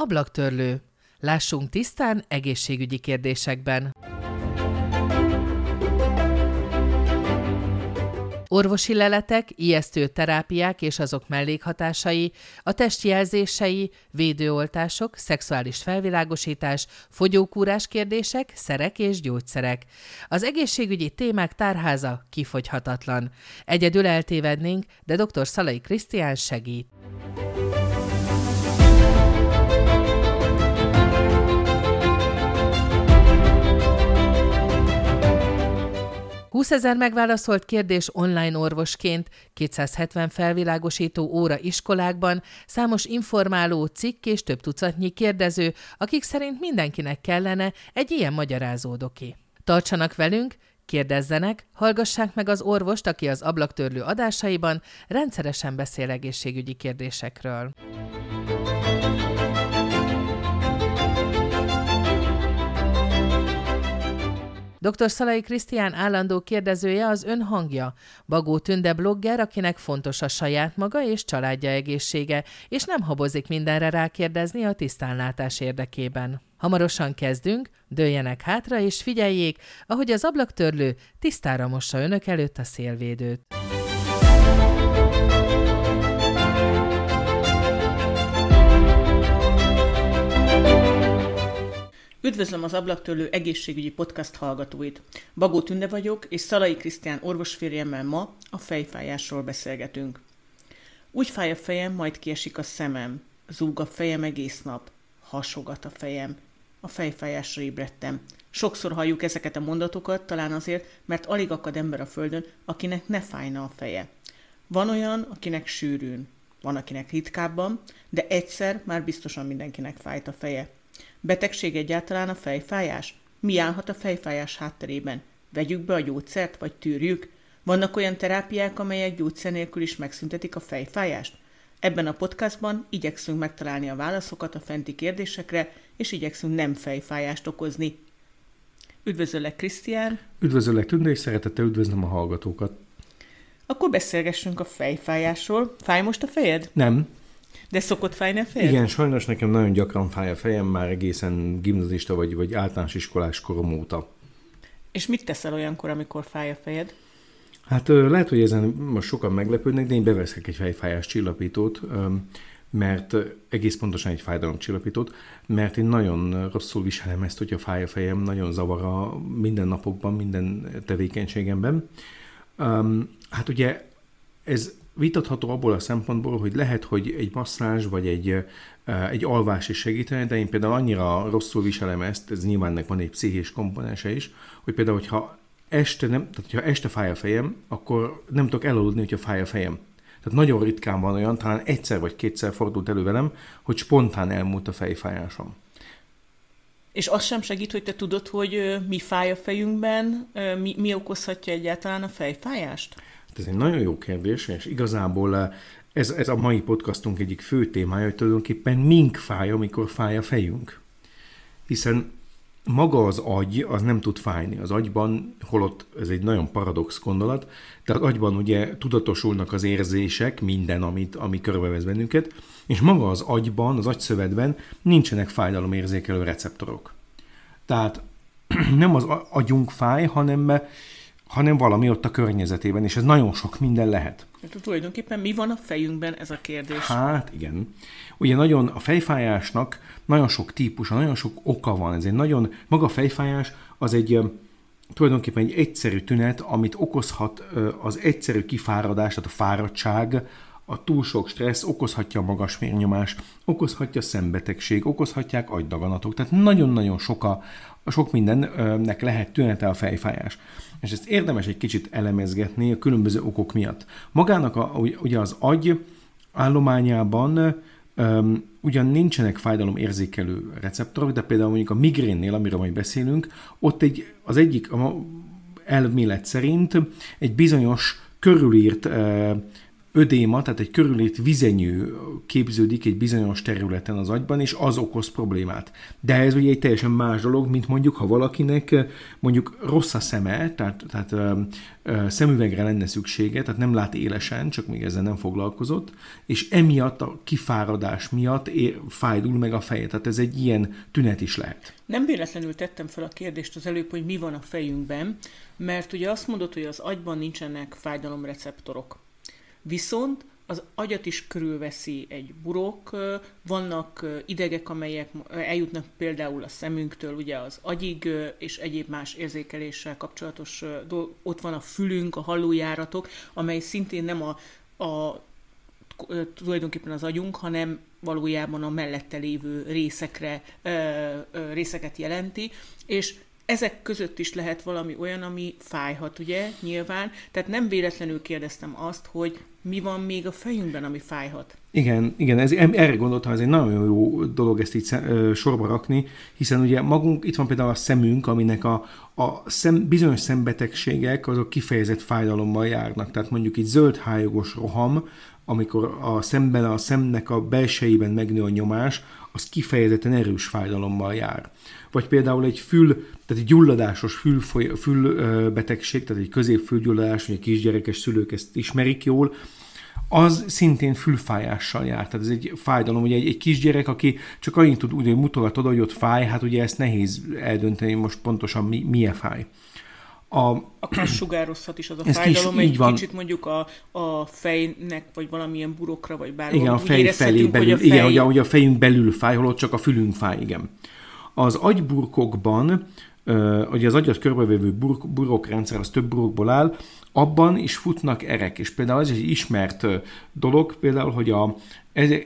Ablaktörlő. Lássunk tisztán egészségügyi kérdésekben. Orvosi leletek, ijesztő terápiák és azok mellékhatásai, a testjelzései, védőoltások, szexuális felvilágosítás, fogyókúrás kérdések, szerek és gyógyszerek. Az egészségügyi témák tárháza kifogyhatatlan. Egyedül eltévednénk, de dr. Szalai Krisztián segít. 20 ezer megválaszolt kérdés online orvosként, 270 felvilágosító óra iskolákban, számos informáló cikk és több tucatnyi kérdező, akik szerint mindenkinek kellene egy ilyen magyarázódoki. Tartsanak velünk, kérdezzenek, hallgassák meg az orvost, aki az ablaktörlő adásaiban rendszeresen beszél egészségügyi kérdésekről. Dr. Szalai Krisztián állandó kérdezője az ön hangja. Bagó Tünde blogger, akinek fontos a saját maga és családja egészsége, és nem habozik mindenre rákérdezni a tisztánlátás érdekében. Hamarosan kezdünk, dőljenek hátra és figyeljék, ahogy az ablaktörlő tisztára mossa önök előtt a szélvédőt. Üdvözlöm az ablaktörlő egészségügyi podcast hallgatóit. Bagó Tünde vagyok, és Szalai Krisztián orvosférjemmel ma a fejfájásról beszélgetünk. Úgy fáj a fejem, majd kiesik a szemem, zúg a fejem egész nap, hasogat a fejem, a fejfájásra ébredtem. Sokszor halljuk ezeket a mondatokat, talán azért, mert alig akad ember a földön, akinek ne fájna a feje. Van olyan, akinek sűrűn, van akinek ritkábban, de egyszer már biztosan mindenkinek fájt a feje. Betegség egyáltalán a fejfájás? Mi állhat a fejfájás hátterében? Vegyük be a gyógyszert, vagy tűrjük? Vannak olyan terápiák, amelyek gyógyszer nélkül is megszüntetik a fejfájást? Ebben a podcastban igyekszünk megtalálni a válaszokat a fenti kérdésekre, és igyekszünk nem fejfájást okozni. Üdvözöllek, Krisztián! Üdvözöllek, Tünde, és szeretettel üdvözlöm a hallgatókat! Akkor beszélgessünk a fejfájásról. Fáj most a fejed? Nem, de szokott fájni a fejed? Igen, sajnos nekem nagyon gyakran fáj a fejem, már egészen gimnazista vagy, vagy általános iskolás korom óta. És mit teszel olyankor, amikor fáj a fejed? Hát lehet, hogy ezen most sokan meglepődnek, de én beveszek egy fejfájás csillapítót, mert egész pontosan egy fájdalomcsillapítót, mert én nagyon rosszul viselem ezt, hogyha fáj a fejem, nagyon zavar a minden napokban, minden tevékenységemben. Hát ugye ez vitatható abból a szempontból, hogy lehet, hogy egy masszázs vagy egy, egy alvás is segítene, de én például annyira rosszul viselem ezt, ez nyilván van egy pszichés komponense is, hogy például, hogyha este, nem, tehát hogyha este fáj a fejem, akkor nem tudok elaludni, hogyha fáj a fejem. Tehát nagyon ritkán van olyan, talán egyszer vagy kétszer fordult elő velem, hogy spontán elmúlt a fejfájásom. És az sem segít, hogy te tudod, hogy mi fáj a fejünkben, mi, mi okozhatja egyáltalán a fejfájást? Ez egy nagyon jó kérdés, és igazából eh, ez, ez a mai podcastunk egyik fő témája, hogy tulajdonképpen mink fáj, amikor fáj a fejünk. Hiszen maga az agy, az nem tud fájni. Az agyban, holott ez egy nagyon paradox gondolat, de az agyban ugye tudatosulnak az érzések, minden, amit, ami körbevez bennünket, és maga az agyban, az agyszövetben nincsenek fájdalomérzékelő receptorok. Tehát nem az agyunk fáj, hanem hanem valami ott a környezetében, és ez nagyon sok minden lehet. Hát tulajdonképpen mi van a fejünkben ez a kérdés? Hát igen. Ugye nagyon a fejfájásnak nagyon sok típusa, nagyon sok oka van. Ez egy nagyon, maga a fejfájás az egy tulajdonképpen egy egyszerű tünet, amit okozhat az egyszerű kifáradás, tehát a fáradtság, a túl sok stressz okozhatja a magas vérnyomás, okozhatja szembetegség, okozhatják agydaganatok. Tehát nagyon-nagyon sok, a, sok mindennek lehet tünete a fejfájás. És ezt érdemes egy kicsit elemezgetni a különböző okok miatt. Magának a, ugye az agy állományában um, ugyan nincsenek fájdalomérzékelő receptorok, de például mondjuk a migrénnél, amiről majd beszélünk, ott egy, az egyik a elmélet szerint egy bizonyos körülírt uh, ödéma, tehát egy körülét vizenyő képződik egy bizonyos területen az agyban, és az okoz problémát. De ez ugye egy teljesen más dolog, mint mondjuk, ha valakinek mondjuk rossz a szeme, tehát, tehát ö, ö, szemüvegre lenne szüksége, tehát nem lát élesen, csak még ezzel nem foglalkozott, és emiatt a kifáradás miatt é, fájdul meg a feje. Tehát ez egy ilyen tünet is lehet. Nem véletlenül tettem fel a kérdést az előbb, hogy mi van a fejünkben, mert ugye azt mondod, hogy az agyban nincsenek fájdalomreceptorok. Viszont az agyat is körülveszi egy burok, vannak idegek, amelyek eljutnak például a szemünktől, ugye az agyig, és egyéb más érzékeléssel kapcsolatos. Ott van a fülünk, a hallójáratok, amely szintén nem a, a tulajdonképpen az agyunk, hanem valójában a mellette lévő részekre, részeket jelenti, és ezek között is lehet valami olyan, ami fájhat, ugye, nyilván. Tehát nem véletlenül kérdeztem azt, hogy mi van még a fejünkben, ami fájhat. Igen, igen, ez, erre gondoltam, ez egy nagyon jó dolog ezt így sorba rakni, hiszen ugye magunk, itt van például a szemünk, aminek a, a szem, bizonyos szembetegségek azok kifejezett fájdalommal járnak. Tehát mondjuk itt zöld hájogos roham, amikor a szemben a szemnek a belsejében megnő a nyomás, az kifejezetten erős fájdalommal jár. Vagy például egy fül, tehát egy gyulladásos fül, fülbetegség, tehát egy középfülgyulladás, vagy egy kisgyerekes szülők ezt ismerik jól, az szintén fülfájással jár. Tehát ez egy fájdalom, ugye egy, egy kisgyerek, aki csak annyit tud úgy, hogy mutogatod, hogy ott fáj, hát ugye ezt nehéz eldönteni most pontosan mi, milyen fáj. A, Akár sugározhat is az a fájdalom, kis, egy van. kicsit mondjuk a, a fejnek, vagy valamilyen burokra, vagy bármi. Igen, a fej felé belül, hogy a fej... igen, hogy a, hogy a fejünk belül fáj, holott csak a fülünk fáj, igen. Az agyburkokban, ugye az agyat körbevévő burk, burokrendszer, az több burokból áll, abban is futnak erek, és például ez egy ismert dolog, például, hogy a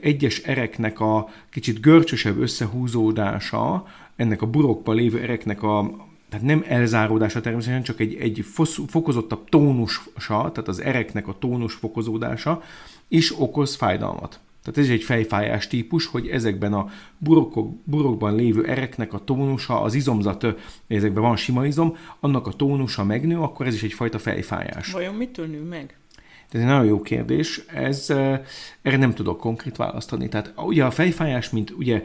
egyes ereknek a kicsit görcsösebb összehúzódása, ennek a burokban lévő ereknek a tehát nem elzáródása természetesen, csak egy, egy fokozottabb tónusa, tehát az ereknek a tónus fokozódása is okoz fájdalmat. Tehát ez egy fejfájás típus, hogy ezekben a burokok, burokban lévő ereknek a tónusa, az izomzat, ezekben van sima izom, annak a tónusa megnő, akkor ez is egyfajta fejfájás. Vajon mitől nő meg? Ez egy nagyon jó kérdés, ez, erre nem tudok konkrét választ adni. Tehát ugye a fejfájás, mint ugye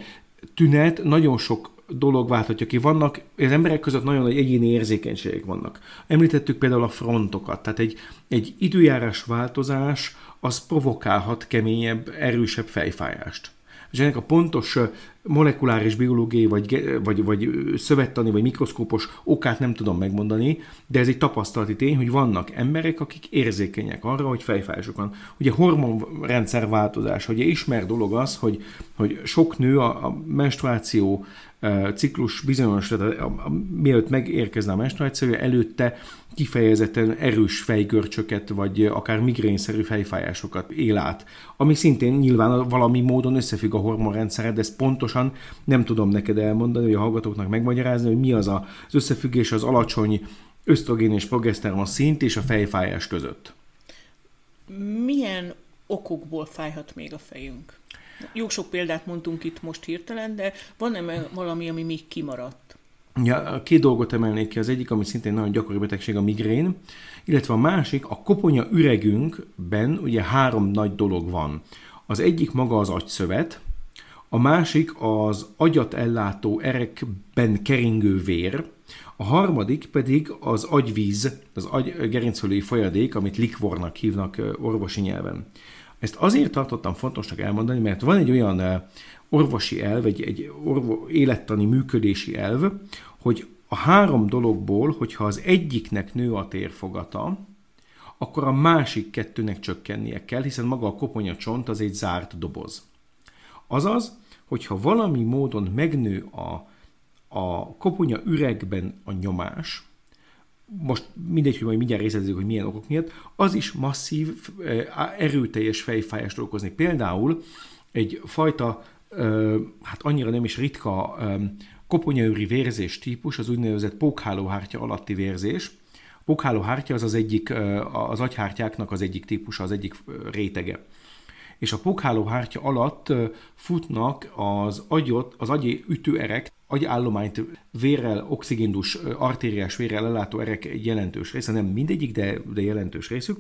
tünet, nagyon sok dolog válthatja ki. Vannak, az emberek között nagyon nagy egyéni érzékenységek vannak. Említettük például a frontokat, tehát egy, egy időjárás változás az provokálhat keményebb, erősebb fejfájást. És ennek a pontos molekuláris biológiai, vagy, vagy, vagy szövettani, vagy mikroszkópos okát nem tudom megmondani, de ez egy tapasztalati tény, hogy vannak emberek, akik érzékenyek arra, hogy fejfájások van. Ugye hormonrendszer változás, ugye ismer dolog az, hogy, hogy sok nő a, a menstruáció ciklus bizonyos, tehát a, a, a, mielőtt megérkezne a menstruáció, előtte kifejezetten erős fejgörcsöket, vagy akár migrénszerű fejfájásokat él át, ami szintén nyilván valami módon összefügg a hormonrendszered, de ezt pontosan nem tudom neked elmondani, hogy a hallgatóknak megmagyarázni, hogy mi az az összefüggés az alacsony ösztrogén és progeszteron szint és a fejfájás között. Milyen okokból fájhat még a fejünk? Jó sok példát mondtunk itt most hirtelen, de van-e valami, ami még kimaradt? Ja, két dolgot emelnék ki. Az egyik, ami szintén nagyon gyakori betegség, a migrén, illetve a másik, a koponya üregünkben ugye három nagy dolog van. Az egyik maga az agyszövet, a másik az agyat ellátó erekben keringő vér, a harmadik pedig az agyvíz, az agy gerincölői folyadék, amit likvornak hívnak orvosi nyelven. Ezt azért tartottam fontosnak elmondani, mert van egy olyan orvosi elv, egy, egy orvo, élettani működési elv, hogy a három dologból, hogyha az egyiknek nő a térfogata, akkor a másik kettőnek csökkennie kell, hiszen maga a koponya csont az egy zárt doboz. Azaz, hogyha valami módon megnő a, a koponya üregben a nyomás, most mindegy, hogy majd mindjárt részletezzük, hogy milyen okok miatt, az is masszív, erőteljes fejfájást okozni. Például egy fajta, hát annyira nem is ritka koponyaőri vérzés típus, az úgynevezett pókhálóhártya alatti vérzés. A pókhálóhártya az az egyik, az agyhártyáknak az egyik típusa, az egyik rétege. És a pókhálóhártya alatt futnak az agyot, az agyi ütőerek, agyállományt vérrel, oxigéndus, artériás vérrel ellátó erek jelentős része, nem mindegyik, de, de jelentős részük,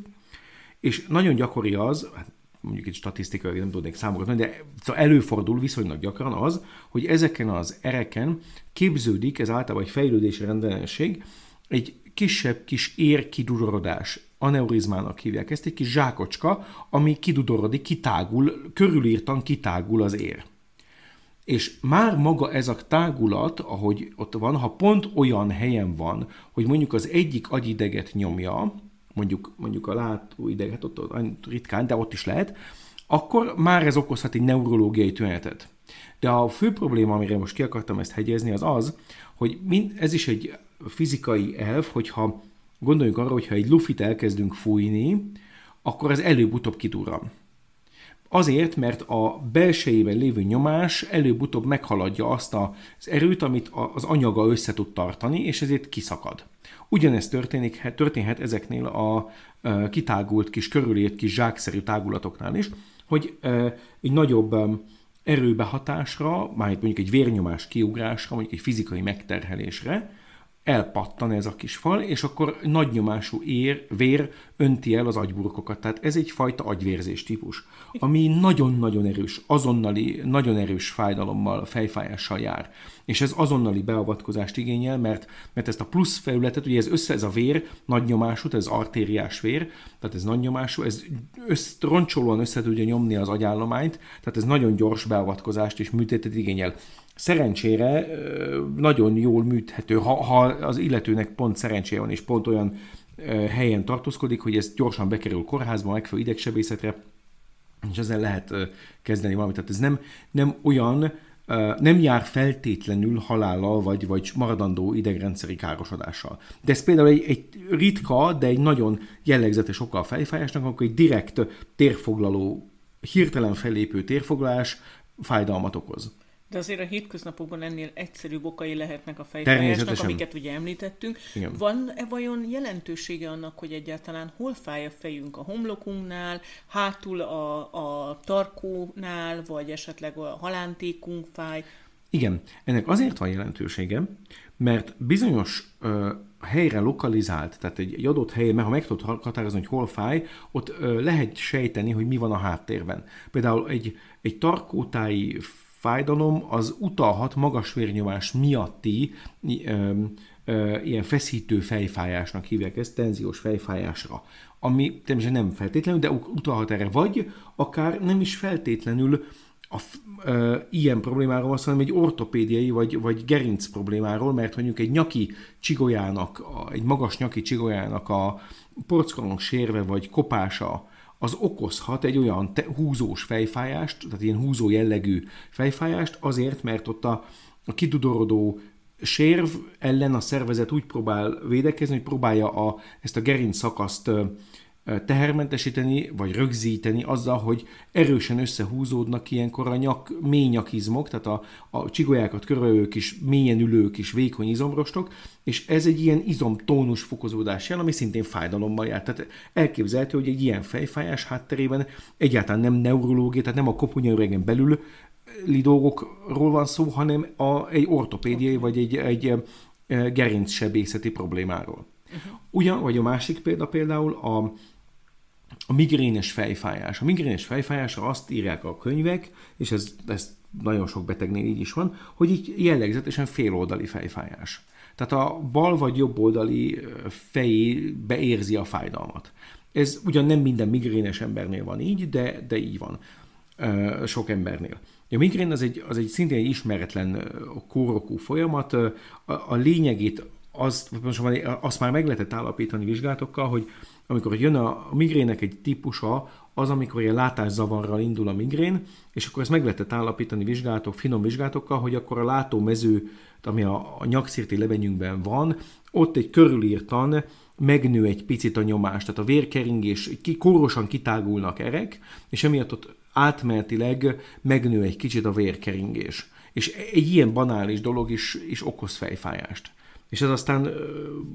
És nagyon gyakori az, hát mondjuk egy statisztikai, nem tudnék számokat de szóval előfordul viszonylag gyakran az, hogy ezeken az ereken képződik, ez általában egy fejlődési rendellenesség, egy kisebb kis érkidudorodás, aneurizmának hívják ezt, egy kis zsákocska, ami kidudorodik, kitágul, körülírtan kitágul az ér. És már maga ez a tágulat, ahogy ott van, ha pont olyan helyen van, hogy mondjuk az egyik agyideget nyomja, mondjuk, mondjuk a látóideget ott, ott ritkán, de ott is lehet, akkor már ez okozhat egy neurológiai tünetet. De a fő probléma, amire most ki akartam ezt hegyezni, az az, hogy mind, ez is egy fizikai elv, hogyha gondoljunk arra, hogyha egy lufit elkezdünk fújni, akkor az előbb-utóbb kidurran. Azért, mert a belsejében lévő nyomás előbb-utóbb meghaladja azt az erőt, amit az anyaga össze tud tartani, és ezért kiszakad. Ugyanezt történik, történhet ezeknél a kitágult kis körülért kis zsákszerű tágulatoknál is, hogy egy nagyobb erőbehatásra, már mondjuk egy vérnyomás kiugrásra, mondjuk egy fizikai megterhelésre, elpattan ez a kis fal, és akkor nagy nyomású ér, vér önti el az agyburkokat. Tehát ez egyfajta agyvérzés típus, ami nagyon-nagyon erős, azonnali, nagyon erős fájdalommal, fejfájással jár. És ez azonnali beavatkozást igényel, mert, mert ezt a plusz felületet, ugye ez össze, ez a vér, nagy nyomású, ez artériás vér, tehát ez nagy nyomású, ez össz, roncsolóan össze tudja nyomni az agyállományt, tehát ez nagyon gyors beavatkozást és műtétet igényel szerencsére nagyon jól műthető, ha, ha az illetőnek pont szerencséje van, és pont olyan helyen tartózkodik, hogy ez gyorsan bekerül kórházba, megfelelő idegsebészetre, és ezzel lehet kezdeni valamit. Tehát ez nem, nem olyan, nem jár feltétlenül halállal, vagy, vagy maradandó idegrendszeri károsodással. De ez például egy, egy ritka, de egy nagyon jellegzetes oka a fejfájásnak, akkor egy direkt térfoglaló, hirtelen felépő térfoglalás fájdalmat okoz. De azért a hétköznapokban ennél egyszerűbb okai lehetnek a fejfájásnak, amiket ugye említettünk. Igen. Van-e vajon jelentősége annak, hogy egyáltalán hol fáj a fejünk? A homlokunknál, hátul a, a tarkónál, vagy esetleg a halántékunk fáj? Igen, ennek azért van jelentősége, mert bizonyos ö, helyre lokalizált, tehát egy, egy adott helyen, mert ha meg tudod határozni, hogy hol fáj, ott ö, lehet sejteni, hogy mi van a háttérben. Például egy, egy tarkótáji fájdalom az utalhat magas vérnyomás miatti ö, ö, ilyen feszítő fejfájásnak hívják ezt, tenziós fejfájásra, ami természetesen nem feltétlenül, de utalhat erre, vagy akár nem is feltétlenül a, ö, ilyen problémáról van hanem egy ortopédiai vagy, vagy gerinc problémáról, mert mondjuk egy nyaki csigolyának, egy magas nyaki csigolyának a porckorong sérve vagy kopása az okozhat egy olyan te- húzós fejfájást, tehát ilyen húzó jellegű fejfájást, azért, mert ott a, a kidudorodó sérv ellen a szervezet úgy próbál védekezni, hogy próbálja a, ezt a gerinc szakaszt tehermentesíteni, vagy rögzíteni azzal, hogy erősen összehúzódnak ilyenkor a nyak, mély nyakizmok, tehát a, a csigolyákat körülbelül kis mélyen ülő kis vékony izomrostok, és ez egy ilyen izomtónus fokozódás jel, ami szintén fájdalommal jár. Tehát elképzelhető, hogy egy ilyen fejfájás hátterében egyáltalán nem neurológia, tehát nem a koponyaüregen belül dolgokról van szó, hanem a, egy ortopédiai vagy egy, egy, egy gerincsebészeti problémáról. Uh-huh. Ugyan, vagy a másik példa például a, a migrénes fejfájás. A migrénes fejfájásra azt írják a könyvek, és ez, ez nagyon sok betegnél így is van, hogy így jellegzetesen féloldali fejfájás. Tehát a bal vagy jobb oldali fejébe érzi a fájdalmat. Ez ugyan nem minden migrénes embernél van így, de, de így van sok embernél. A migrén az egy, az egy szintén egy ismeretlen kórokú folyamat. A, a lényegét azt, most azt már meg lehetett állapítani vizsgálatokkal, hogy amikor jön a, migrének egy típusa, az, amikor ilyen látászavarral indul a migrén, és akkor ezt meg lehetett állapítani vizsgálatok, finom vizsgálatokkal, hogy akkor a látómező, ami a, a nyakszirti levenyünkben van, ott egy körülírtan megnő egy picit a nyomás, tehát a vérkeringés, ki, kórosan kitágulnak erek, és emiatt ott átmenetileg megnő egy kicsit a vérkeringés. És egy ilyen banális dolog is, is okoz fejfájást és ez aztán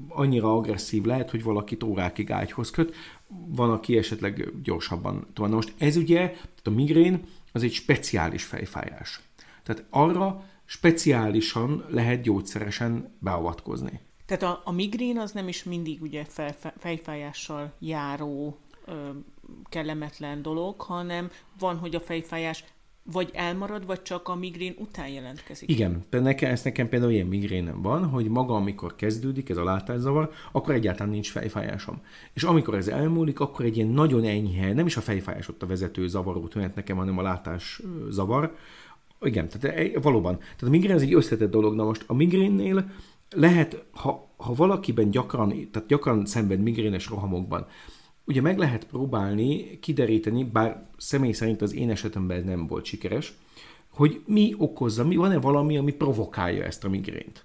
annyira agresszív lehet, hogy valakit órákig ágyhoz köt, van, aki esetleg gyorsabban tovább. most ez ugye, tehát a migrén, az egy speciális fejfájás. Tehát arra speciálisan lehet gyógyszeresen beavatkozni. Tehát a, a migrén az nem is mindig ugye fel, fejfájással járó ö, kellemetlen dolog, hanem van, hogy a fejfájás vagy elmarad, vagy csak a migrén után jelentkezik. Igen, nekem, ez nekem például ilyen migrénem van, hogy maga, amikor kezdődik ez a látászavar, akkor egyáltalán nincs fejfájásom. És amikor ez elmúlik, akkor egy ilyen nagyon enyhe, nem is a fejfájás ott a vezető zavaró tünet nekem, hanem a látás zavar. Igen, tehát e, valóban. Tehát a migrén ez egy összetett dolog. Na most a migrénnél lehet, ha, ha valakiben gyakran, tehát gyakran szenved migrénes rohamokban, ugye meg lehet próbálni kideríteni, bár személy szerint az én esetemben nem volt sikeres, hogy mi okozza, mi van-e valami, ami provokálja ezt a migrént.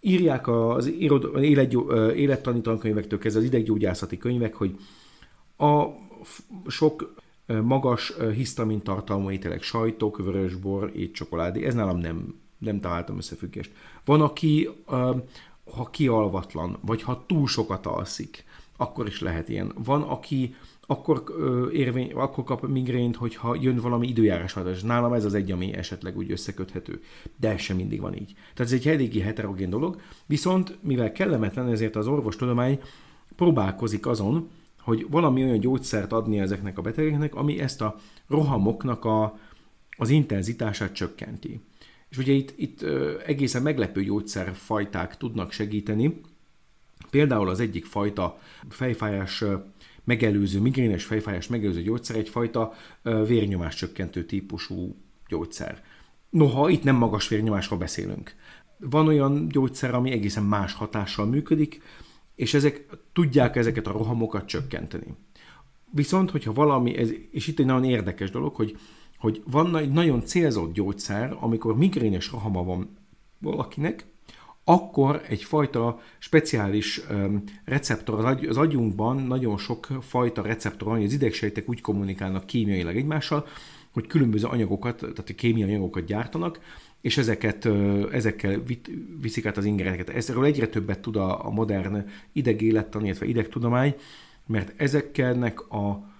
Írják az élettani tankönyvektől kezdve az ideggyógyászati könyvek, hogy a sok magas hisztamin tartalmú ételek, sajtok, vörösbor, étcsokoládé, ez nálam nem, nem találtam összefüggést. Van, aki ha kialvatlan, vagy ha túl sokat alszik, akkor is lehet ilyen. Van, aki akkor, ö, érvény, akkor kap migrént, hogyha jön valami időjárás változás. Nálam ez az egy, ami esetleg úgy összeköthető. De ez sem mindig van így. Tehát ez egy eléggé heterogén dolog, viszont mivel kellemetlen, ezért az orvostudomány próbálkozik azon, hogy valami olyan gyógyszert adni ezeknek a betegeknek, ami ezt a rohamoknak a, az intenzitását csökkenti. És ugye itt, itt egészen meglepő gyógyszerfajták tudnak segíteni, Például az egyik fajta fejfájás megelőző, migrénes fejfájás megelőző gyógyszer egyfajta vérnyomás csökkentő típusú gyógyszer. Noha itt nem magas vérnyomásról beszélünk. Van olyan gyógyszer, ami egészen más hatással működik, és ezek tudják ezeket a rohamokat csökkenteni. Viszont, hogyha valami, ez, és itt egy nagyon érdekes dolog, hogy, hogy van egy nagyon célzott gyógyszer, amikor migrénes rohama van valakinek, akkor egyfajta speciális receptor, az agyunkban nagyon sok fajta receptor van, hogy az idegsejtek úgy kommunikálnak kémiailag egymással, hogy különböző anyagokat, tehát kémiai anyagokat gyártanak, és ezeket, ezekkel viszik át az ingereket. Ezről egyre többet tud a, modern idegélettan, illetve idegtudomány, mert ezeknek a,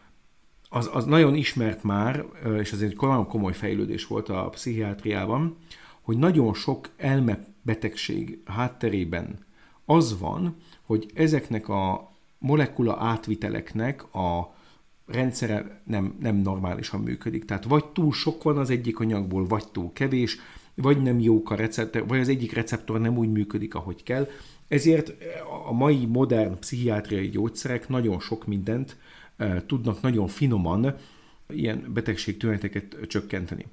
az, az nagyon ismert már, és ez egy komoly fejlődés volt a pszichiátriában, hogy nagyon sok elme betegség hátterében az van, hogy ezeknek a molekula átviteleknek a rendszere nem, nem normálisan működik. Tehát vagy túl sok van az egyik anyagból, vagy túl kevés, vagy nem jók a receptor, vagy az egyik receptor nem úgy működik, ahogy kell. Ezért a mai modern pszichiátriai gyógyszerek nagyon sok mindent e, tudnak nagyon finoman ilyen betegségtüneteket csökkenteni.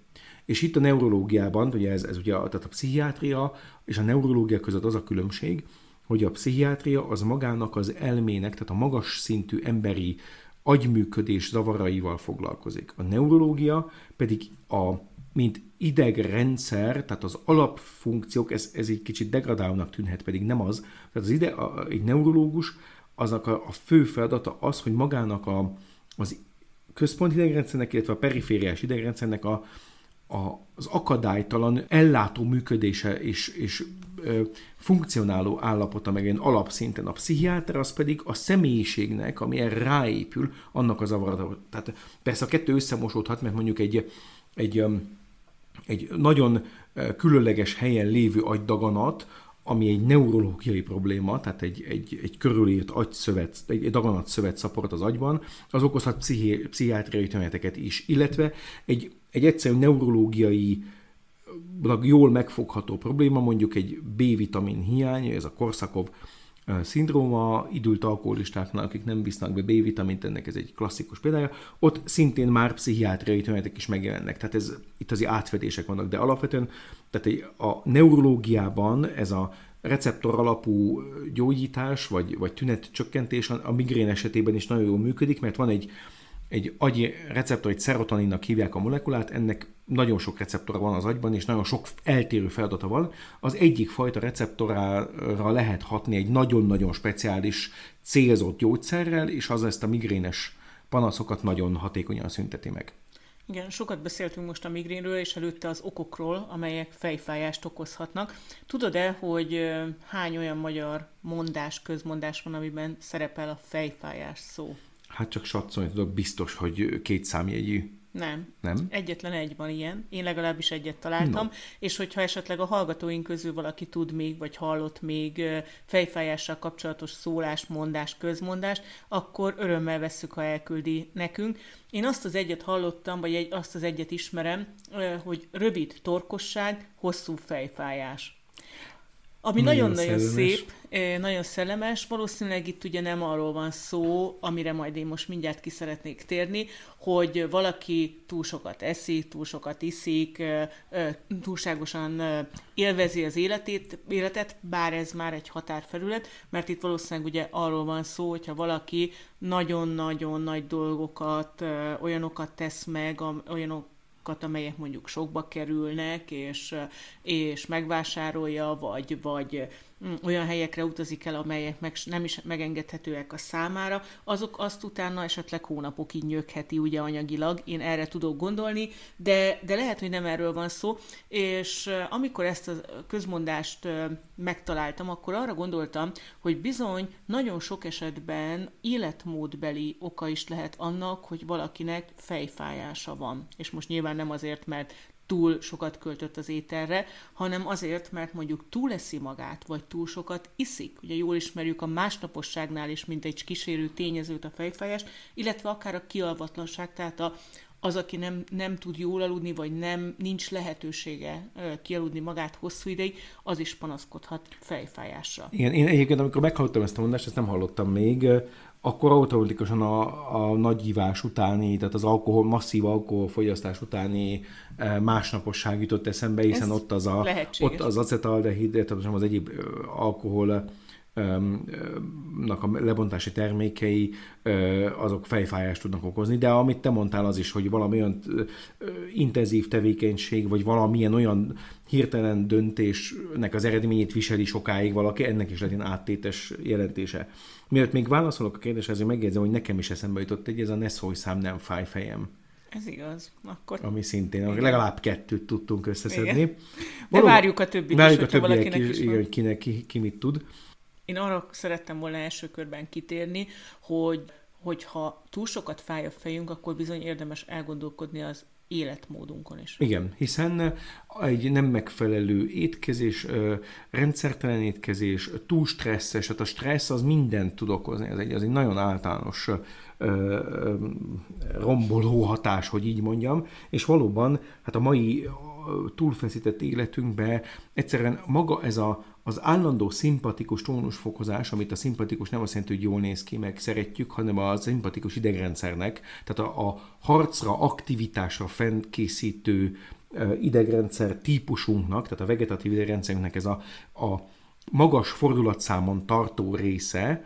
És itt a neurológiában, ugye ez, ez ugye tehát a pszichiátria és a neurológia között az a különbség, hogy a pszichiátria az magának az elmének, tehát a magas szintű emberi agyműködés zavaraival foglalkozik. A neurológia pedig a mint idegrendszer, tehát az alapfunkciók, ez, ez egy kicsit degradálónak tűnhet, pedig nem az. Tehát az ide, a, egy neurológus, aznak a, a fő feladata az, hogy magának a, az központi idegrendszernek, illetve a perifériás idegrendszernek a, az akadálytalan ellátó működése és, és ö, funkcionáló állapota meg egy alapszinten. A pszichiáter az pedig a személyiségnek, ami erre ráépül, annak a zavarata. Tehát persze a kettő összemosódhat, mert mondjuk egy, egy, egy nagyon különleges helyen lévő agydaganat, ami egy neurológiai probléma, tehát egy, egy, egy körülírt agyszövet, egy, egy daganatszövet szaport az agyban, az okozhat pszichi, pszichiátriai tüneteket is, illetve egy, egy egyszerű neurológiai jól megfogható probléma, mondjuk egy B-vitamin hiány, ez a Korszakov szindróma, idült alkoholistáknál, akik nem visznak be B-vitamint, ennek ez egy klasszikus példája, ott szintén már pszichiátriai tünetek is megjelennek, tehát ez, itt azért átfedések vannak, de alapvetően tehát a neurológiában ez a receptor alapú gyógyítás, vagy, vagy tünetcsökkentés a migrén esetében is nagyon jól működik, mert van egy, egy agyi receptor, egy szerotoninnak hívják a molekulát, ennek nagyon sok receptora van az agyban, és nagyon sok eltérő feladata van. Az egyik fajta receptorára lehet hatni egy nagyon-nagyon speciális célzott gyógyszerrel, és az ezt a migrénes panaszokat nagyon hatékonyan szünteti meg. Igen, sokat beszéltünk most a migrénről, és előtte az okokról, amelyek fejfájást okozhatnak. Tudod-e, hogy hány olyan magyar mondás, közmondás van, amiben szerepel a fejfájás szó? Hát csak satszolni tudok, biztos, hogy két számjegyű. Nem. Nem? Egyetlen egy van ilyen. Én legalábbis egyet találtam. No. És hogyha esetleg a hallgatóink közül valaki tud még, vagy hallott még fejfájással kapcsolatos szólás, mondás, közmondást, akkor örömmel vesszük, ha elküldi nekünk. Én azt az egyet hallottam, vagy egy, azt az egyet ismerem, hogy rövid torkosság, hosszú fejfájás. Ami nagyon-nagyon szép, nagyon szellemes, valószínűleg itt ugye nem arról van szó, amire majd én most mindjárt ki szeretnék térni, hogy valaki túl sokat eszik, túl sokat iszik, túlságosan élvezi az életét, életet, bár ez már egy határfelület, mert itt valószínűleg ugye arról van szó, hogyha valaki nagyon-nagyon nagy dolgokat, olyanokat tesz meg, olyanok amelyek mondjuk sokba kerülnek, és, és megvásárolja, vagy, vagy olyan helyekre utazik el, amelyek meg nem is megengedhetőek a számára, azok azt utána esetleg hónapokig nyögheti ugye anyagilag, én erre tudok gondolni, de, de lehet, hogy nem erről van szó, és amikor ezt a közmondást megtaláltam, akkor arra gondoltam, hogy bizony nagyon sok esetben életmódbeli oka is lehet annak, hogy valakinek fejfájása van. És most nyilván nem azért, mert túl sokat költött az ételre, hanem azért, mert mondjuk túl eszi magát, vagy túl sokat iszik. Ugye jól ismerjük a másnaposságnál is, mint egy kísérő tényezőt a fejfájás, illetve akár a kialvatlanság, tehát a, az, aki nem, nem tud jól aludni, vagy nem nincs lehetősége kialudni magát hosszú ideig, az is panaszkodhat fejfájásra. Igen, én egyébként, amikor meghallottam ezt a mondást, ezt nem hallottam még, akkor automatikusan a, a nagy ívás utáni, tehát az alkohol, masszív alkoholfogyasztás utáni e, másnaposság jutott eszembe, hiszen Ez ott az, a, ott az acetaldehid, tehát az egyéb alkohol nak a lebontási termékei azok fejfájást tudnak okozni, de amit te mondtál az is, hogy valami olyan intenzív tevékenység, vagy valamilyen olyan hirtelen döntésnek az eredményét viseli sokáig valaki, ennek is legyen áttétes jelentése. Mielőtt még válaszolok a kérdésre, ezért megjegyzem, hogy nekem is eszembe jutott egy, ez a ne szólj szám, nem fáj fejem. Ez igaz. Akkor... Ami szintén, igen. legalább kettőt tudtunk összeszedni. Igen. De várjuk a többit várjuk is, a többiek is, is igen, hogy kinek, ki, ki mit tud. Én arra szerettem volna első körben kitérni, hogy hogyha túl sokat fáj a fejünk, akkor bizony érdemes elgondolkodni az életmódunkon is. Igen, hiszen egy nem megfelelő étkezés, rendszertelen étkezés, túl stresszes, tehát a stressz az mindent tud okozni, ez egy, az egy nagyon általános romboló hatás, hogy így mondjam, és valóban hát a mai túlfeszített életünkbe egyszerűen maga ez a, az állandó szimpatikus tónusfokozás, amit a szimpatikus nem azt jelenti, hogy jól néz ki, meg szeretjük, hanem a szimpatikus idegrendszernek, tehát a, a harcra, aktivitásra fennkészítő idegrendszer típusunknak, tehát a vegetatív idegrendszerünknek ez a, a magas fordulatszámon tartó része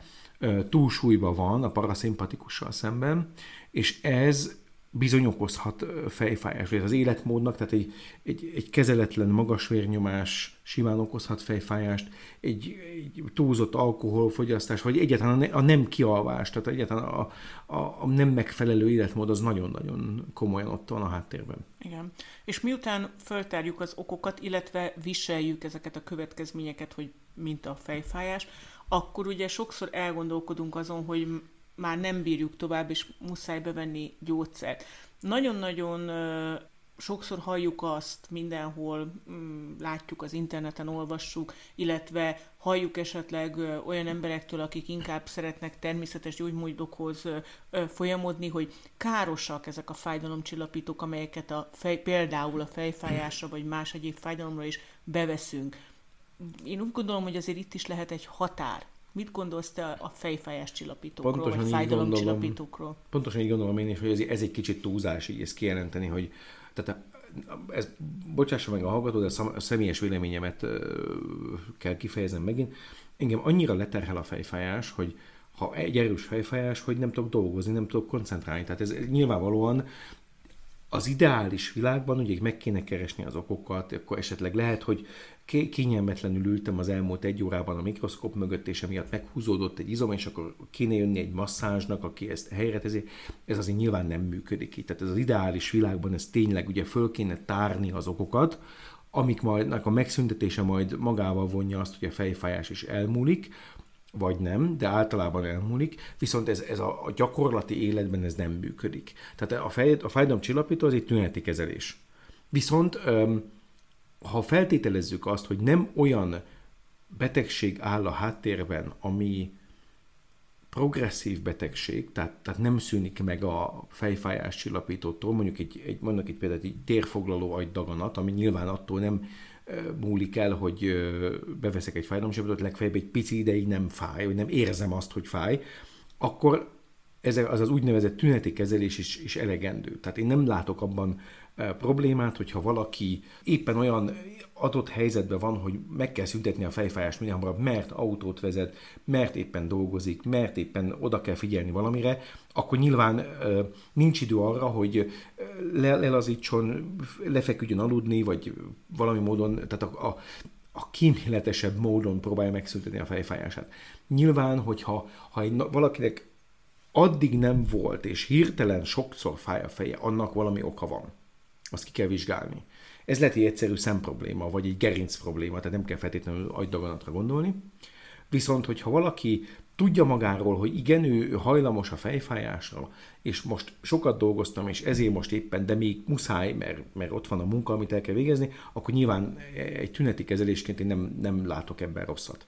túlsúlyban van a paraszimpatikussal szemben, és ez bizony okozhat fejfájást, vagy az életmódnak, tehát egy, egy, egy kezeletlen magas vérnyomás simán okozhat fejfájást, egy, egy túlzott alkoholfogyasztás, vagy egyáltalán a, nem kialvás, tehát egyáltalán a, a, a nem megfelelő életmód az nagyon-nagyon komolyan ott van a háttérben. Igen. És miután föltárjuk az okokat, illetve viseljük ezeket a következményeket, hogy mint a fejfájás, akkor ugye sokszor elgondolkodunk azon, hogy már nem bírjuk tovább, és muszáj bevenni gyógyszert. Nagyon-nagyon sokszor halljuk azt mindenhol, mm, látjuk az interneten, olvassuk, illetve halljuk esetleg olyan emberektől, akik inkább szeretnek természetes gyógymódokhoz folyamodni, hogy károsak ezek a fájdalomcsillapítók, amelyeket a fej, például a fejfájásra vagy más egyéb fájdalomra is beveszünk. Én úgy gondolom, hogy azért itt is lehet egy határ Mit gondolsz te a fejfájás csillapítókról, pontosan vagy fájdalom csillapítókról? Pontosan így gondolom én is, hogy ez, ez egy kicsit túlzás így ezt kijelenteni, hogy tehát ez, bocsássa meg a hallgató, de a személyes véleményemet kell kifejezem megint. Engem annyira leterhel a fejfájás, hogy ha egy erős fejfájás, hogy nem tudok dolgozni, nem tudok koncentrálni. Tehát ez nyilvánvalóan az ideális világban ugye meg kéne keresni az okokat, akkor esetleg lehet, hogy kényelmetlenül ültem az elmúlt egy órában a mikroszkóp mögött, és emiatt meghúzódott egy izom, és akkor kéne jönni egy masszázsnak, aki ezt helyre teszi. Ez azért nyilván nem működik így. Tehát ez az ideális világban ez tényleg ugye föl kéne tárni az okokat, amik majd a megszüntetése majd magával vonja azt, hogy a fejfájás is elmúlik, vagy nem, de általában elmúlik, viszont ez, ez a, a gyakorlati életben ez nem működik. Tehát a, fej, a fájdalomcsillapító az egy tüneti kezelés. Viszont ha feltételezzük azt, hogy nem olyan betegség áll a háttérben, ami progresszív betegség, tehát, tehát nem szűnik meg a fejfájás csillapítótól, mondjuk egy, egy, mondjuk egy például egy térfoglaló agydaganat, ami nyilván attól nem múlik el, hogy beveszek egy fájdalomcsillapítót, legfeljebb egy pici ideig nem fáj, vagy nem érzem azt, hogy fáj, akkor ez az az úgynevezett tüneti kezelés is, is elegendő. Tehát én nem látok abban problémát, hogyha valaki éppen olyan adott helyzetben van, hogy meg kell szüntetni a fejfájást minél hamarabb, mert autót vezet, mert éppen dolgozik, mert éppen oda kell figyelni valamire, akkor nyilván nincs idő arra, hogy lelazítson, lefeküdjön aludni, vagy valami módon, tehát a, a, a kíméletesebb módon próbálja megszüntetni a fejfájását. Nyilván, hogyha ha egy, valakinek addig nem volt, és hirtelen sokszor fáj a feje, annak valami oka van. Azt ki kell vizsgálni. Ez lehet egy egyszerű szemprobléma, vagy egy gerinc probléma, tehát nem kell feltétlenül agydaganatra gondolni. Viszont, hogyha valaki tudja magáról, hogy igen, ő hajlamos a fejfájásra, és most sokat dolgoztam, és ezért most éppen, de még muszáj, mert, mert ott van a munka, amit el kell végezni, akkor nyilván egy tüneti kezelésként én nem, nem látok ebben rosszat.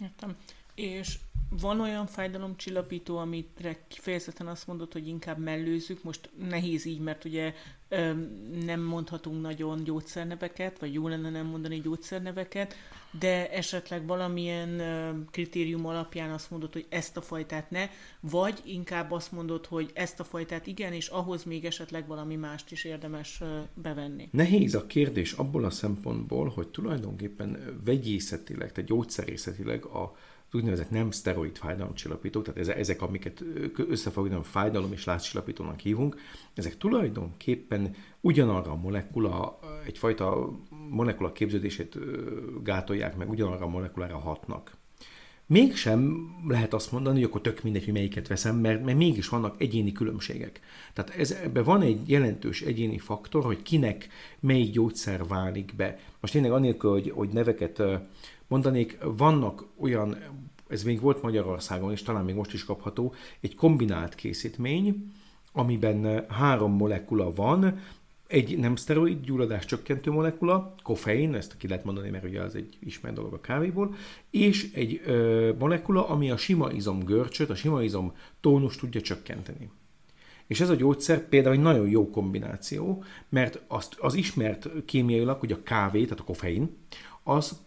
Értem. És van olyan fájdalomcsillapító, amire kifejezetten azt mondod, hogy inkább mellőzzük, most nehéz így, mert ugye nem mondhatunk nagyon gyógyszerneveket, vagy jó lenne nem mondani gyógyszerneveket, de esetleg valamilyen kritérium alapján azt mondod, hogy ezt a fajtát ne, vagy inkább azt mondod, hogy ezt a fajtát igen, és ahhoz még esetleg valami mást is érdemes bevenni. Nehéz a kérdés abból a szempontból, hogy tulajdonképpen vegyészetileg, tehát gyógyszerészetileg a úgynevezett nem szteroid fájdalomcsillapítók, tehát ezek, amiket összefoglalom fájdalom és látcsillapítónak hívunk, ezek tulajdonképpen ugyanarra a molekula, egyfajta molekula képződését gátolják meg, ugyanarra a molekulára hatnak. Mégsem lehet azt mondani, hogy akkor tök mindegy, hogy melyiket veszem, mert, mert mégis vannak egyéni különbségek. Tehát ez, ebben van egy jelentős egyéni faktor, hogy kinek melyik gyógyszer válik be. Most tényleg annélkül, hogy, hogy neveket mondanék, vannak olyan, ez még volt Magyarországon, és talán még most is kapható, egy kombinált készítmény, amiben három molekula van, egy nem szteroid gyulladás csökkentő molekula, koffein, ezt ki lehet mondani, mert ugye az egy ismert dolog a kávéból, és egy ö, molekula, ami a sima izom görcsöt, a sima izom tónus tudja csökkenteni. És ez a gyógyszer például egy nagyon jó kombináció, mert azt, az ismert kémiailag, hogy a kávé, tehát a koffein, az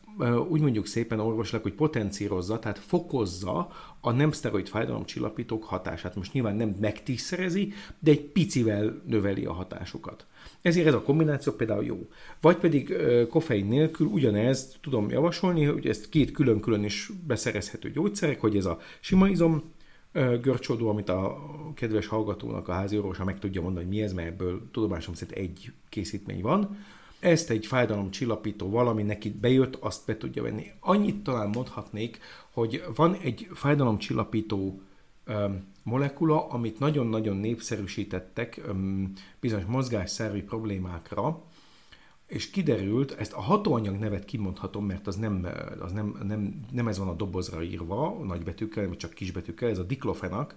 úgy mondjuk szépen orvosilag, hogy potencírozza, tehát fokozza a nem szteroid fájdalomcsillapítók hatását. Most nyilván nem megtízszerezi, de egy picivel növeli a hatásukat. Ezért ez a kombináció például jó. Vagy pedig koffein nélkül ugyanez tudom javasolni, hogy ezt két külön-külön is beszerezhető gyógyszerek, hogy ez a sima izom görcsódó, amit a kedves hallgatónak a házi orvosa meg tudja mondani, hogy mi ez, mert ebből tudomásom szerint egy készítmény van, ezt egy fájdalomcsillapító valami neki bejött, azt be tudja venni. Annyit talán mondhatnék, hogy van egy fájdalomcsillapító molekula, amit nagyon-nagyon népszerűsítettek bizonyos mozgásszervi problémákra, és kiderült, ezt a hatóanyag nevet kimondhatom, mert az nem, az nem, nem, nem ez van a dobozra írva, nagybetűkkel, hanem csak kisbetűkkel, ez a diklofenak,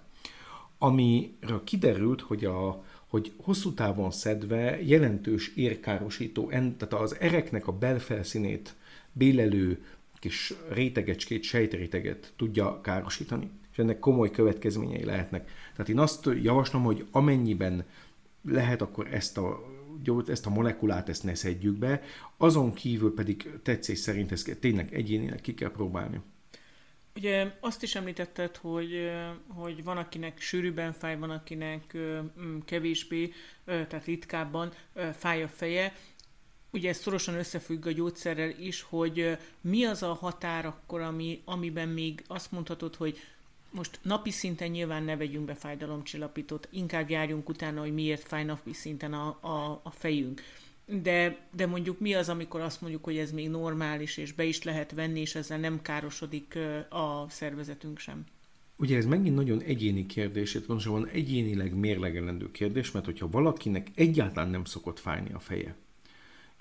amiről kiderült, hogy a, hogy hosszú távon szedve jelentős érkárosító, tehát az ereknek a belfelszínét bélelő kis rétegecskét, sejtréteget tudja károsítani, és ennek komoly következményei lehetnek. Tehát én azt javaslom, hogy amennyiben lehet, akkor ezt a ezt a molekulát ezt ne szedjük be, azon kívül pedig tetszés szerint ezt tényleg egyénileg ki kell próbálni. Ugye azt is említetted, hogy, hogy van, akinek sűrűben fáj, van, akinek kevésbé, tehát ritkábban fáj a feje. Ugye ez szorosan összefügg a gyógyszerrel is, hogy mi az a határ akkor, ami, amiben még azt mondhatod, hogy most napi szinten nyilván ne vegyünk be fájdalomcsillapítót, inkább járjunk utána, hogy miért fáj napi szinten a, a, a fejünk de, de mondjuk mi az, amikor azt mondjuk, hogy ez még normális, és be is lehet venni, és ezzel nem károsodik a szervezetünk sem? Ugye ez megint nagyon egyéni kérdés, pontosabban egyénileg mérlegelendő kérdés, mert hogyha valakinek egyáltalán nem szokott fájni a feje,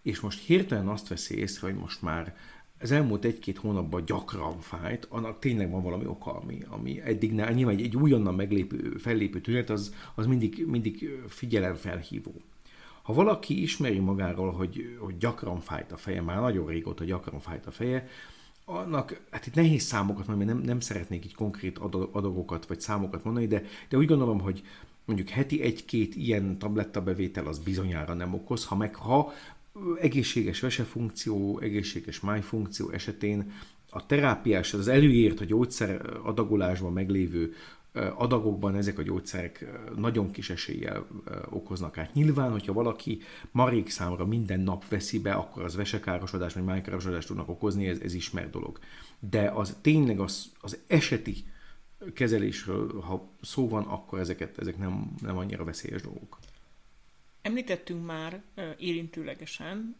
és most hirtelen azt veszi észre, hogy most már az elmúlt egy-két hónapban gyakran fájt, annak tényleg van valami oka, ami, ami eddig ne, nyilván egy, egy újonnan meglépő, fellépő tünet, az, az mindig, mindig figyelemfelhívó. Ha valaki ismeri magáról, hogy, hogy gyakran fájt a feje, már nagyon régóta gyakran fájt a feje, annak, hát itt nehéz számokat mondani, nem, nem szeretnék így konkrét adagokat vagy számokat mondani, de, de úgy gondolom, hogy mondjuk heti egy-két ilyen tabletta bevétel az bizonyára nem okoz, ha meg ha egészséges vesefunkció, egészséges májfunkció esetén a terápiás, az előírt a gyógyszer adagolásban meglévő adagokban ezek a gyógyszerek nagyon kis eséllyel okoznak át. Nyilván, hogyha valaki marék számra minden nap veszi be, akkor az vesekárosodást vagy májkárosodást tudnak okozni, ez, ez ismert dolog. De az tényleg az, az eseti kezelésről, ha szó van, akkor ezeket, ezek nem, nem annyira veszélyes dolgok. Említettünk már érintőlegesen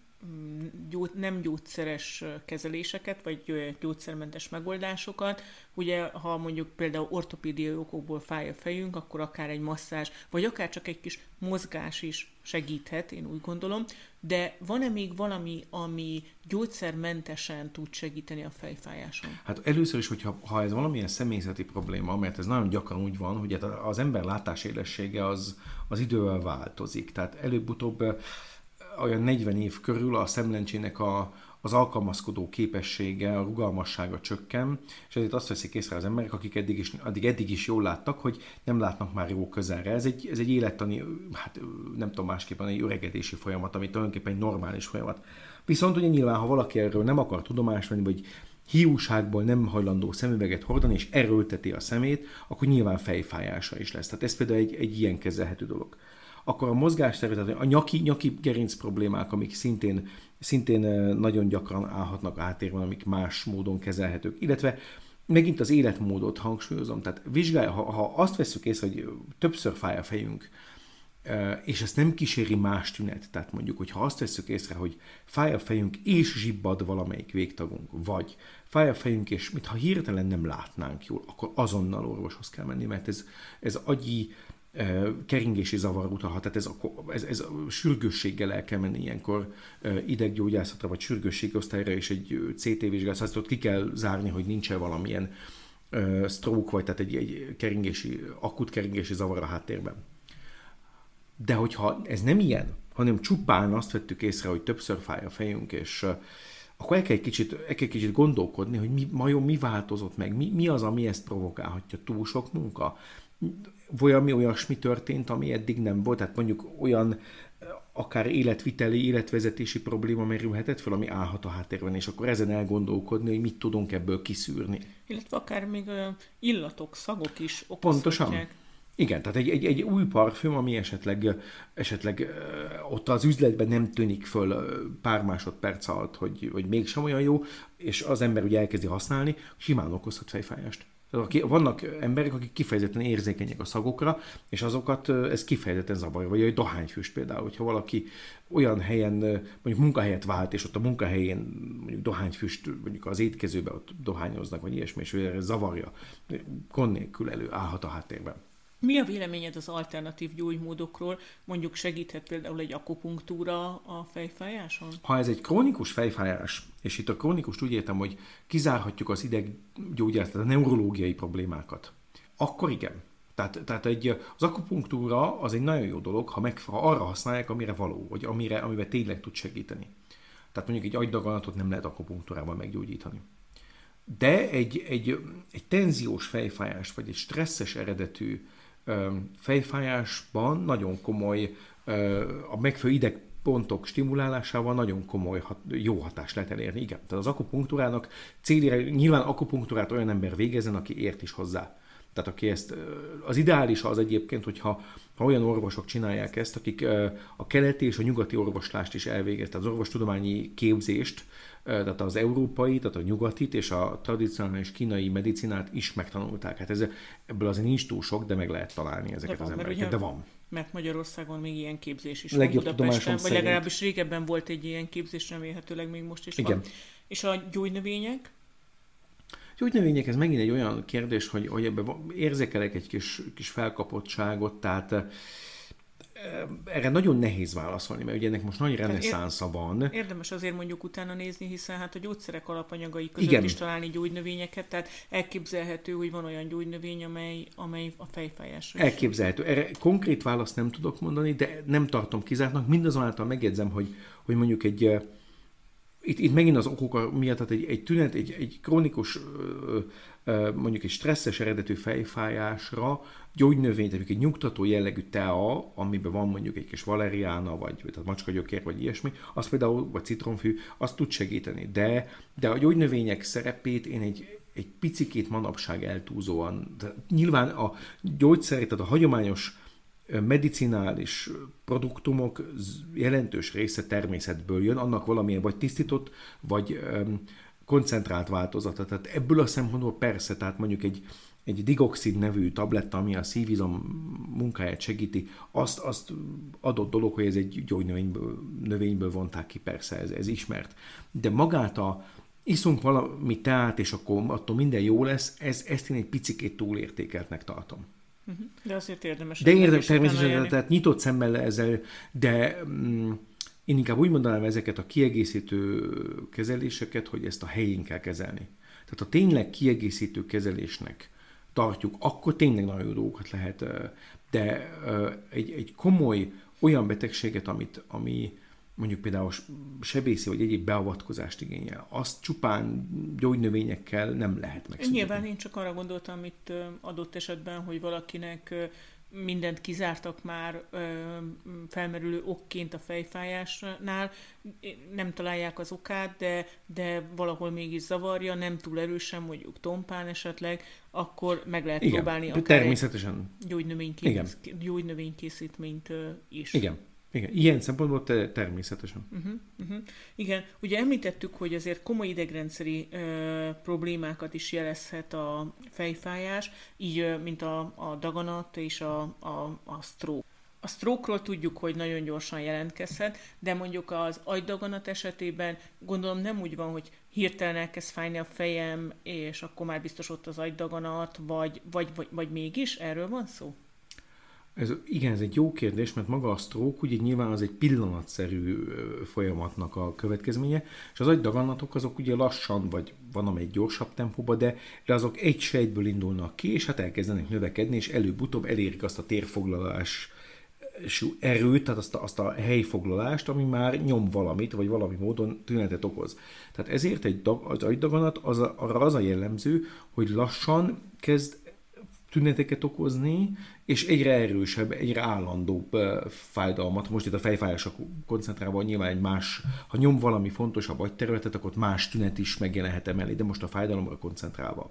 nem gyógyszeres kezeléseket, vagy gyógyszermentes megoldásokat. Ugye, ha mondjuk például ortopédiai okokból fáj a fejünk, akkor akár egy masszázs, vagy akár csak egy kis mozgás is segíthet, én úgy gondolom. De van-e még valami, ami gyógyszermentesen tud segíteni a fejfájáson? Hát először is, hogyha ha ez valamilyen személyzeti probléma, mert ez nagyon gyakran úgy van, hogy hát az ember látásélessége az, az idővel változik. Tehát előbb-utóbb olyan 40 év körül a szemlencsének a, az alkalmazkodó képessége, a rugalmassága csökken, és ezért azt veszik észre az emberek, akik eddig is, addig eddig is jól láttak, hogy nem látnak már jó közelre. Ez egy, ez egy élettani, hát nem tudom másképpen, egy öregedési folyamat, ami tulajdonképpen egy normális folyamat. Viszont ugye nyilván, ha valaki erről nem akar tudomást venni, vagy hiúságból nem hajlandó szemüveget hordani, és erőlteti a szemét, akkor nyilván fejfájása is lesz. Tehát ez például egy, egy ilyen kezelhető dolog akkor a mozgásterület, a nyaki, nyaki gerinc problémák, amik szintén, szintén nagyon gyakran állhatnak átérben, amik más módon kezelhetők, illetve megint az életmódot hangsúlyozom, tehát vizsgálja, ha, ha azt veszük észre, hogy többször fáj a fejünk, és ezt nem kíséri más tünet, tehát mondjuk, hogy ha azt veszük észre, hogy fáj a fejünk és zsibbad valamelyik végtagunk, vagy fáj a fejünk, és mintha hirtelen nem látnánk jól, akkor azonnal orvoshoz kell menni, mert ez, ez agyi keringési zavar utalhat, tehát ez, ez, ez sürgősséggel el kell menni ilyenkor ideggyógyászatra, vagy sürgősségi osztályra, és egy CT vizsgálatot ott ki kell zárni, hogy nincs-e valamilyen stroke, vagy tehát egy, egy keringési, akut keringési zavar a háttérben. De hogyha ez nem ilyen, hanem csupán azt vettük észre, hogy többször fáj a fejünk, és akkor el kell egy kicsit, el kell egy kicsit gondolkodni, hogy mi, majon mi változott meg, mi, mi az, ami ezt provokálhatja, túl sok munka, valami olyasmi történt, ami eddig nem volt, tehát mondjuk olyan akár életviteli, életvezetési probléma merülhetett fel, ami állhat a háttérben, és akkor ezen elgondolkodni, hogy mit tudunk ebből kiszűrni. Illetve akár még illatok, szagok is. Pontosan. Igen, tehát egy, egy, egy új parfüm, ami esetleg, esetleg ott az üzletben nem tűnik föl pár másodperc alatt, hogy, hogy mégsem olyan jó, és az ember ugye elkezdi használni, simán okozhat fejfájást. Vannak emberek, akik kifejezetten érzékenyek a szagokra, és azokat ez kifejezetten zavarja. Vagy egy dohányfüst például, hogyha valaki olyan helyen, mondjuk munkahelyet vált, és ott a munkahelyén mondjuk dohányfüst, mondjuk az étkezőben ott dohányoznak, vagy ilyesmi, és ez zavarja, gond nélkül előállhat a háttérben. Mi a véleményed az alternatív gyógymódokról? Mondjuk segíthet például egy akupunktúra a fejfájáson? Ha ez egy krónikus fejfájás, és itt a krónikus úgy értem, hogy kizárhatjuk az ideggyógyászat, a neurológiai problémákat, akkor igen. Tehát, tehát egy, az akupunktúra az egy nagyon jó dolog, ha, meg, arra használják, amire való, vagy amire, amivel tényleg tud segíteni. Tehát mondjuk egy agydaganatot nem lehet akupunktúrával meggyógyítani. De egy, egy, egy tenziós fejfájás, vagy egy stresszes eredetű fejfájásban nagyon komoly, a megfelelő idegpontok stimulálásával nagyon komoly, jó hatást lehet elérni. Igen, tehát az akupunktúrának céljára, nyilván akupunktúrát olyan ember végezzen, aki ért is hozzá. Tehát aki ezt, az ideális az egyébként, hogyha ha olyan orvosok csinálják ezt, akik a keleti és a nyugati orvoslást is elvégeztek, tehát az orvostudományi képzést, tehát az európai, tehát a nyugatit és a tradicionális kínai medicinát is megtanulták. Hát ez, ebből azért nincs túl sok, de meg lehet találni ezeket de van, az embereket, de van. Mert Magyarországon még ilyen képzés is Legjobb van Budapesten, vagy legalábbis régebben volt egy ilyen képzés, remélhetőleg még most is Igen. van. És a gyógynövények? Gyógynövények, ez megint egy olyan kérdés, hogy, hogy ebben érzékelek egy kis, kis felkapottságot, tehát erre nagyon nehéz válaszolni, mert ugye ennek most nagy reneszánsza van. Érdemes azért mondjuk utána nézni, hiszen hát a gyógyszerek alapanyagai között Igen. is találni gyógynövényeket, tehát elképzelhető, hogy van olyan gyógynövény, amely, amely a fejfájásra Elképzelhető. Erre konkrét választ nem tudok mondani, de nem tartom kizártnak. Mindazonáltal megjegyzem, hogy, hogy mondjuk egy itt, itt megint az okok miatt, tehát egy, egy tünet, egy, egy krónikus, mondjuk egy stresszes eredetű fejfájásra gyógynövény, tehát egy nyugtató jellegű tea, amiben van mondjuk egy kis valeriána, vagy, tehát macskagyökér, vagy ilyesmi, az például, vagy citromfű, azt tud segíteni. De, de a gyógynövények szerepét én egy, egy picikét manapság eltúzóan, nyilván a gyógyszerét, tehát a hagyományos medicinális produktumok jelentős része természetből jön, annak valamilyen vagy tisztított, vagy koncentrált változata. Tehát ebből a szempontból persze, tehát mondjuk egy, egy digoxid nevű tabletta, ami a szívizom munkáját segíti, azt, azt adott dolog, hogy ez egy gyógynövényből növényből vonták ki, persze ez, ez ismert. De magát a iszunk valami teát, és akkor attól minden jó lesz, ez, ezt én egy picikét túlértékeltnek tartom. Uh-huh. De azért érdemes. De érdemes természetesen, tehát nyitott szemmel ezzel, de mm, én inkább úgy mondanám ezeket a kiegészítő kezeléseket, hogy ezt a helyén kell kezelni. Tehát ha tényleg kiegészítő kezelésnek tartjuk, akkor tényleg nagyon jó dolgokat lehet, de egy, egy komoly olyan betegséget, amit, ami mondjuk például sebészi vagy egyéb beavatkozást igényel, azt csupán gyógynövényekkel nem lehet megszüntetni. Nyilván én csak arra gondoltam itt adott esetben, hogy valakinek mindent kizártak már felmerülő okként a fejfájásnál, nem találják az okát, de, de valahol mégis zavarja, nem túl erősen, mondjuk tompán esetleg, akkor meg lehet Igen, próbálni akár természetesen. gyógynövénykészítményt is. Igen. Igen, ilyen szempontból te, természetesen. Uh-huh, uh-huh. Igen, ugye említettük, hogy azért komoly idegrendszeri ö, problémákat is jelezhet a fejfájás, így ö, mint a, a daganat és a, a, a stroke. A stroke tudjuk, hogy nagyon gyorsan jelentkezhet, de mondjuk az agydaganat esetében gondolom nem úgy van, hogy hirtelen elkezd fájni a fejem, és akkor már biztos ott az agydaganat, vagy, vagy, vagy, vagy mégis? Erről van szó? Ez, igen, ez egy jó kérdés, mert maga a stroke ugye nyilván az egy pillanatszerű folyamatnak a következménye, és az agydaganatok azok ugye lassan, vagy van amely gyorsabb tempóban, de, de azok egy sejtből indulnak ki, és hát elkezdenek növekedni, és előbb-utóbb elérik azt a térfoglalás erőt, tehát azt a, azt a helyfoglalást, ami már nyom valamit, vagy valami módon tünetet okoz. Tehát ezért egy dag, az agydaganat az a, arra az a jellemző, hogy lassan kezd tüneteket okozni, és egyre erősebb, egyre állandóbb fájdalmat. Most itt a fejfájásra koncentrálva nyilván egy más, ha nyom valami fontosabb agyterületet, akkor más tünet is megjelenhet emellé, de most a fájdalomra koncentrálva.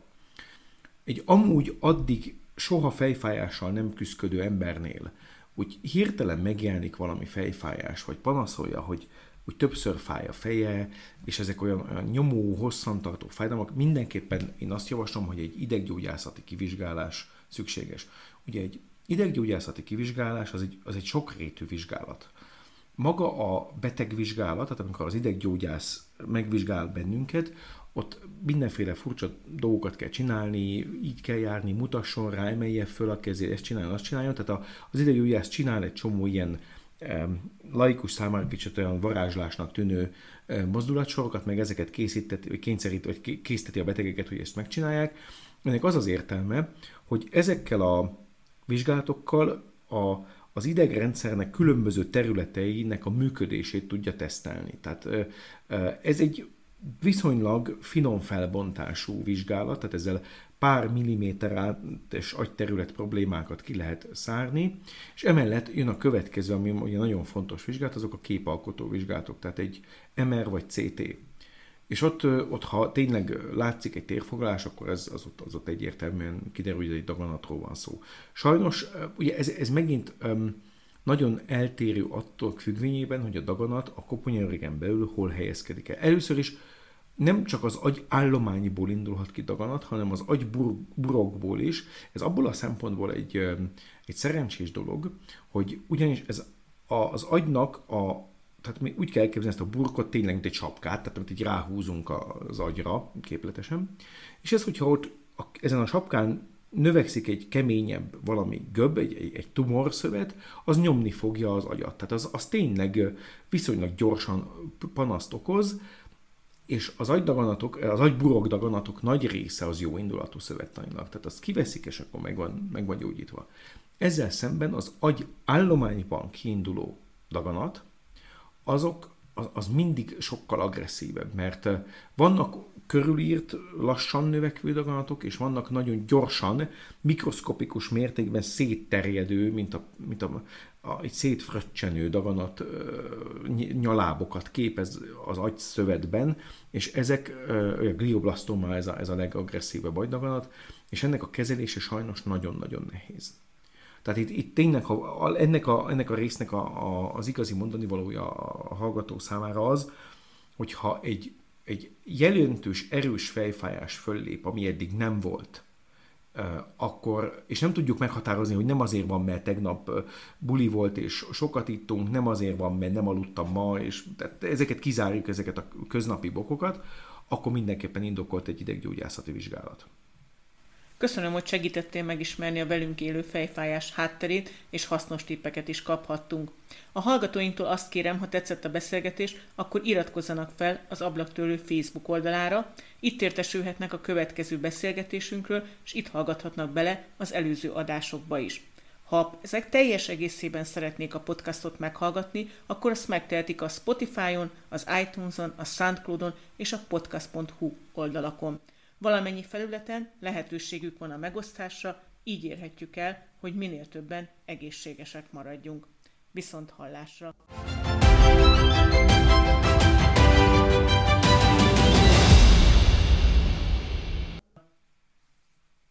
Egy amúgy addig soha fejfájással nem küzdködő embernél, úgy hirtelen megjelenik valami fejfájás, vagy panaszolja, hogy úgy többször fáj a feje, és ezek olyan, olyan nyomó, hosszantartó fájdalmak, mindenképpen én azt javaslom, hogy egy ideggyógyászati kivizsgálás szükséges. Ugye egy ideggyógyászati kivizsgálás az egy, az egy sokrétű vizsgálat. Maga a betegvizsgálat, tehát amikor az ideggyógyász megvizsgál bennünket, ott mindenféle furcsa dolgokat kell csinálni, így kell járni, mutasson rá, emelje föl a kezét, ezt csináljon, azt csináljon. Tehát az ideggyógyász csinál egy csomó ilyen laikus számára kicsit olyan varázslásnak tűnő mozdulatsorokat, meg ezeket készíteti, vagy kényszerít, vagy készíteti a betegeket, hogy ezt megcsinálják. Ennek az az értelme, hogy ezekkel a vizsgálatokkal a, az idegrendszernek különböző területeinek a működését tudja tesztelni. Tehát ez egy viszonylag finom felbontású vizsgálat, tehát ezzel pár milliméteres agyterület problémákat ki lehet szárni, és emellett jön a következő, ami ugye nagyon fontos vizsgálat, azok a képalkotó vizsgálatok, tehát egy MR vagy CT. És ott, ott ha tényleg látszik egy térfoglalás, akkor ez, az, ott, az ott egyértelműen kiderül, hogy egy daganatról van szó. Sajnos ugye ez, ez megint um, nagyon eltérő attól függvényében, hogy a daganat a koponyarigen belül hol helyezkedik el. Először is nem csak az agy állományból indulhat ki daganat, hanem az agy burokból is. Ez abból a szempontból egy, egy szerencsés dolog, hogy ugyanis ez az agynak a tehát mi úgy kell elképzelni ezt a burkot tényleg, mint egy sapkát, tehát amit így ráhúzunk az agyra képletesen, és ez, hogyha ott a, ezen a sapkán növekszik egy keményebb valami göbb, egy, egy, egy tumorszövet, az nyomni fogja az agyat. Tehát az, az tényleg viszonylag gyorsan panaszt okoz, és az agydaganatok, az agyburok daganatok nagy része az jó indulatú szövettanilag. Tehát azt kiveszik, és akkor meg van, meg van gyógyítva. Ezzel szemben az agy állományban kiinduló daganat, azok, az, az mindig sokkal agresszívebb, mert vannak körülírt, lassan növekvő daganatok, és vannak nagyon gyorsan, mikroszkopikus mértékben szétterjedő, mint a, mint a, a egy szétfröccsenő daganat nyalábokat képez az agyszövetben, és ezek, a glioblastoma ez a, ez a legagresszívebb agydaganat, és ennek a kezelése sajnos nagyon-nagyon nehéz. Tehát itt, itt tényleg a, a, ennek, a, ennek a résznek a, a, az igazi mondani valója a hallgató számára az, hogyha egy egy jelentős, erős fejfájás föllép, ami eddig nem volt, akkor, és nem tudjuk meghatározni, hogy nem azért van, mert tegnap buli volt, és sokat ittunk, nem azért van, mert nem aludtam ma, és tehát ezeket kizárjuk, ezeket a köznapi bokokat, akkor mindenképpen indokolt egy ideggyógyászati vizsgálat. Köszönöm, hogy segítettél megismerni a velünk élő fejfájás hátterét, és hasznos tippeket is kaphattunk. A hallgatóinktól azt kérem, ha tetszett a beszélgetés, akkor iratkozzanak fel az Ablaktörő Facebook oldalára, itt értesülhetnek a következő beszélgetésünkről, és itt hallgathatnak bele az előző adásokba is. Ha ezek teljes egészében szeretnék a podcastot meghallgatni, akkor azt megtehetik a Spotify-on, az iTunes-on, a Soundcloud-on és a podcast.hu oldalakon. Valamennyi felületen lehetőségük van a megosztásra, így érhetjük el, hogy minél többen egészségesek maradjunk. Viszont hallásra!